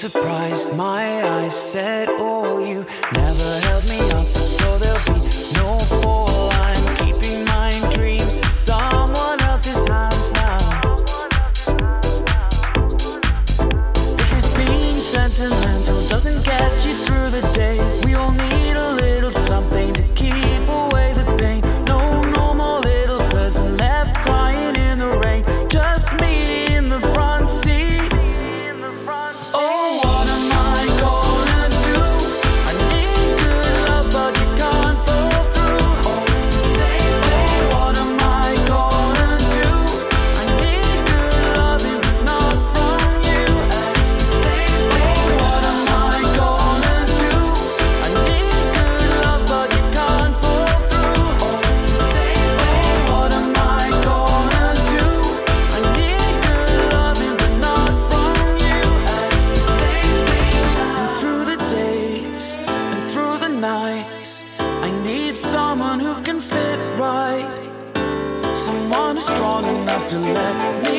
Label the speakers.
Speaker 1: surprised, my eyes said, Oh, you never held me up, so there'll be no nice. I need someone who can fit right, someone who's strong enough to let me.